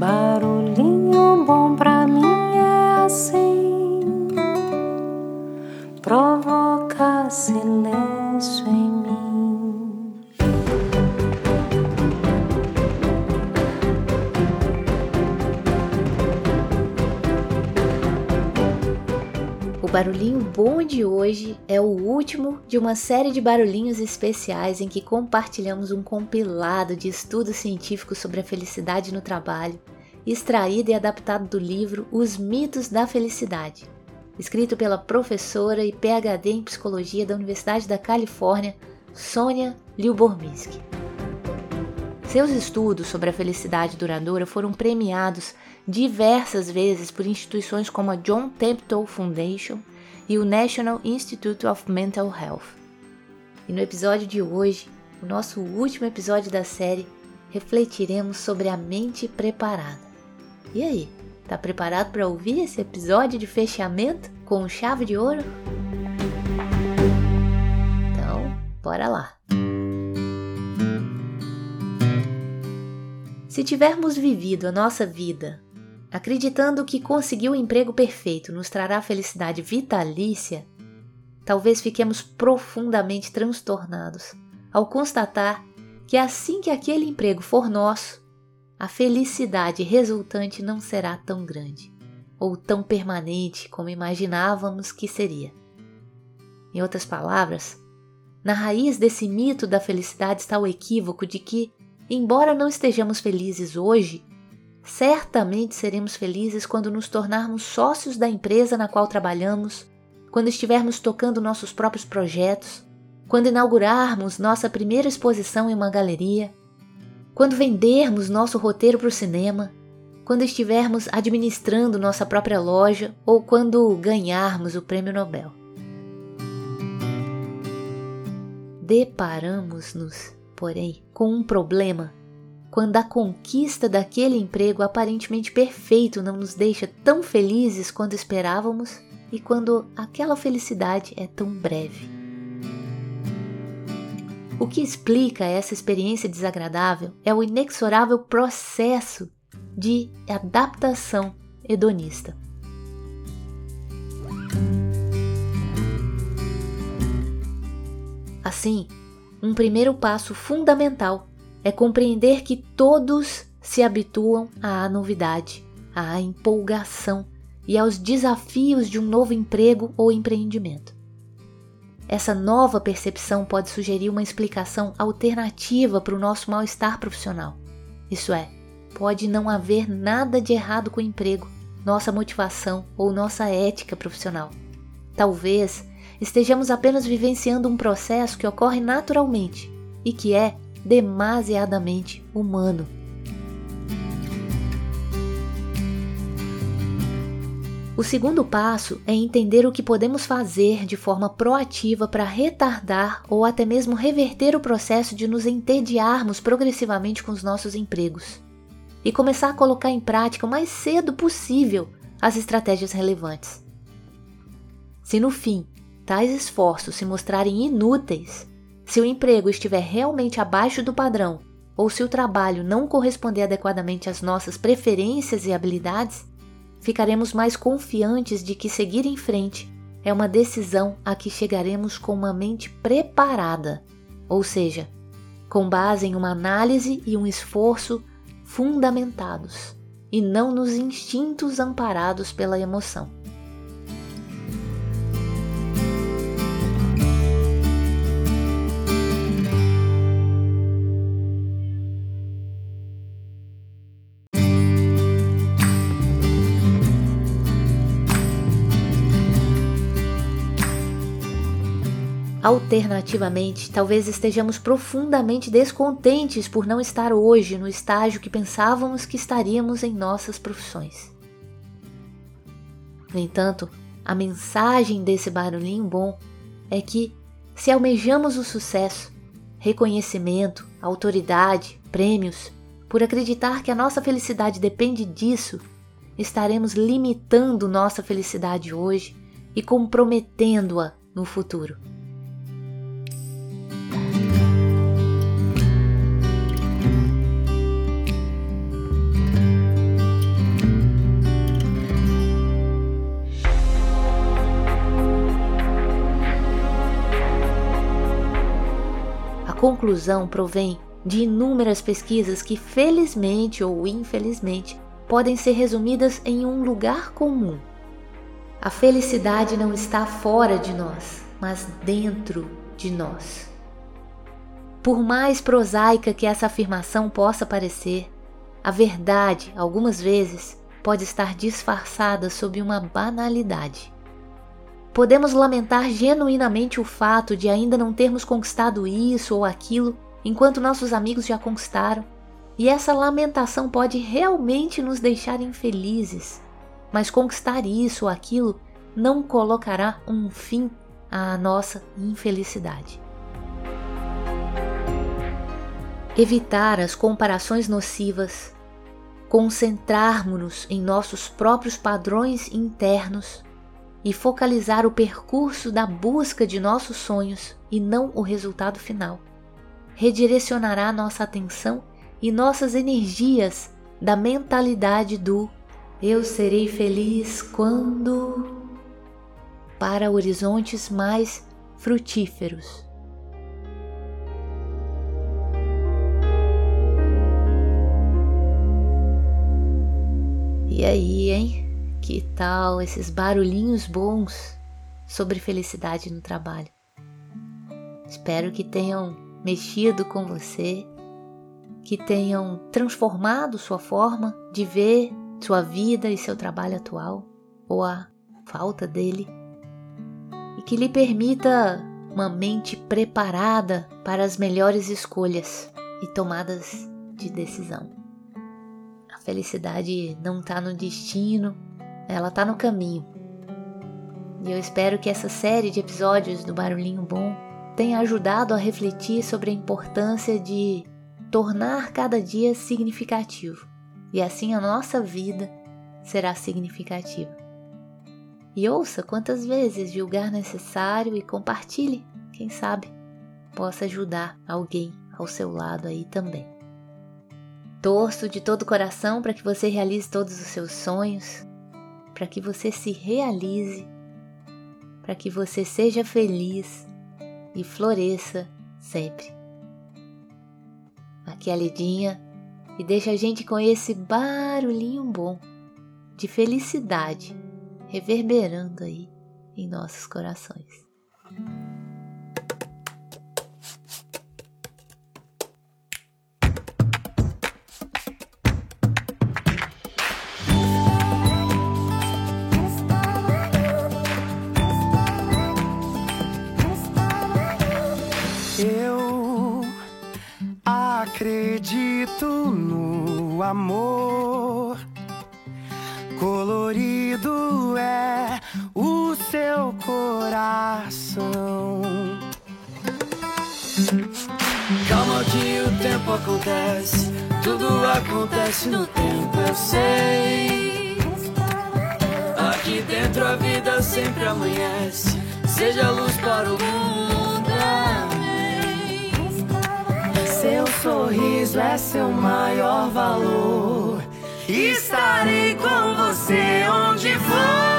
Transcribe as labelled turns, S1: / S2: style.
S1: Barulhinho bom pra
S2: barulhinho bom de hoje é o último de uma série de barulhinhos especiais em que compartilhamos um compilado de estudos científicos sobre a felicidade no trabalho, extraído e adaptado do livro Os Mitos da Felicidade, escrito pela professora e PhD em psicologia da Universidade da Califórnia, Sônia Lyubomirsky. Seus estudos sobre a felicidade duradoura foram premiados diversas vezes por instituições como a John Templeton Foundation e o National Institute of Mental Health. E no episódio de hoje, o nosso último episódio da série, refletiremos sobre a mente preparada. E aí, tá preparado para ouvir esse episódio de fechamento com chave de ouro? Então, bora lá! Se tivermos vivido a nossa vida acreditando que conseguir o emprego perfeito nos trará felicidade vitalícia, talvez fiquemos profundamente transtornados ao constatar que assim que aquele emprego for nosso, a felicidade resultante não será tão grande ou tão permanente como imaginávamos que seria. Em outras palavras, na raiz desse mito da felicidade está o equívoco de que, embora não estejamos felizes hoje, Certamente seremos felizes quando nos tornarmos sócios da empresa na qual trabalhamos, quando estivermos tocando nossos próprios projetos, quando inaugurarmos nossa primeira exposição em uma galeria, quando vendermos nosso roteiro para o cinema, quando estivermos administrando nossa própria loja ou quando ganharmos o prêmio Nobel. Deparamos-nos, porém, com um problema quando a conquista daquele emprego aparentemente perfeito não nos deixa tão felizes quanto esperávamos e quando aquela felicidade é tão breve. O que explica essa experiência desagradável é o inexorável processo de adaptação hedonista. Assim, um primeiro passo fundamental é compreender que todos se habituam à novidade, à empolgação e aos desafios de um novo emprego ou empreendimento. Essa nova percepção pode sugerir uma explicação alternativa para o nosso mal-estar profissional. Isso é, pode não haver nada de errado com o emprego, nossa motivação ou nossa ética profissional. Talvez estejamos apenas vivenciando um processo que ocorre naturalmente e que é demasiadamente humano. O segundo passo é entender o que podemos fazer de forma proativa para retardar ou até mesmo reverter o processo de nos entediarmos progressivamente com os nossos empregos e começar a colocar em prática o mais cedo possível as estratégias relevantes. Se no fim tais esforços se mostrarem inúteis, se o emprego estiver realmente abaixo do padrão ou se o trabalho não corresponder adequadamente às nossas preferências e habilidades, ficaremos mais confiantes de que seguir em frente é uma decisão a que chegaremos com uma mente preparada, ou seja, com base em uma análise e um esforço fundamentados, e não nos instintos amparados pela emoção. Alternativamente, talvez estejamos profundamente descontentes por não estar hoje no estágio que pensávamos que estaríamos em nossas profissões. No entanto, a mensagem desse barulhinho bom é que, se almejamos o sucesso, reconhecimento, autoridade, prêmios, por acreditar que a nossa felicidade depende disso, estaremos limitando nossa felicidade hoje e comprometendo-a no futuro. Conclusão provém de inúmeras pesquisas que, felizmente ou infelizmente, podem ser resumidas em um lugar comum. A felicidade não está fora de nós, mas dentro de nós. Por mais prosaica que essa afirmação possa parecer, a verdade, algumas vezes, pode estar disfarçada sob uma banalidade. Podemos lamentar genuinamente o fato de ainda não termos conquistado isso ou aquilo enquanto nossos amigos já conquistaram, e essa lamentação pode realmente nos deixar infelizes. Mas conquistar isso ou aquilo não colocará um fim à nossa infelicidade. Evitar as comparações nocivas, concentrarmos-nos em nossos próprios padrões internos e focalizar o percurso da busca de nossos sonhos e não o resultado final. Redirecionará nossa atenção e nossas energias da mentalidade do eu serei feliz quando para horizontes mais frutíferos. E aí, hein? Que tal esses barulhinhos bons sobre felicidade no trabalho? Espero que tenham mexido com você, que tenham transformado sua forma de ver sua vida e seu trabalho atual, ou a falta dele, e que lhe permita uma mente preparada para as melhores escolhas e tomadas de decisão. A felicidade não está no destino, ela está no caminho. E eu espero que essa série de episódios do Barulhinho Bom tenha ajudado a refletir sobre a importância de tornar cada dia significativo. E assim a nossa vida será significativa. E ouça quantas vezes julgar necessário e compartilhe, quem sabe possa ajudar alguém ao seu lado aí também. Torço de todo o coração para que você realize todos os seus sonhos, para que você se realize, para que você seja feliz e floresça sempre. Aqui é a Lidinha e deixa a gente com esse barulhinho bom de felicidade reverberando aí em nossos corações.
S3: Acredito no amor. Colorido é o seu coração. Calma que o tempo acontece, tudo acontece no tempo, eu sei. Aqui dentro a vida sempre amanhece, seja luz para o mundo. Seu sorriso é seu maior valor. Estarei com você onde for.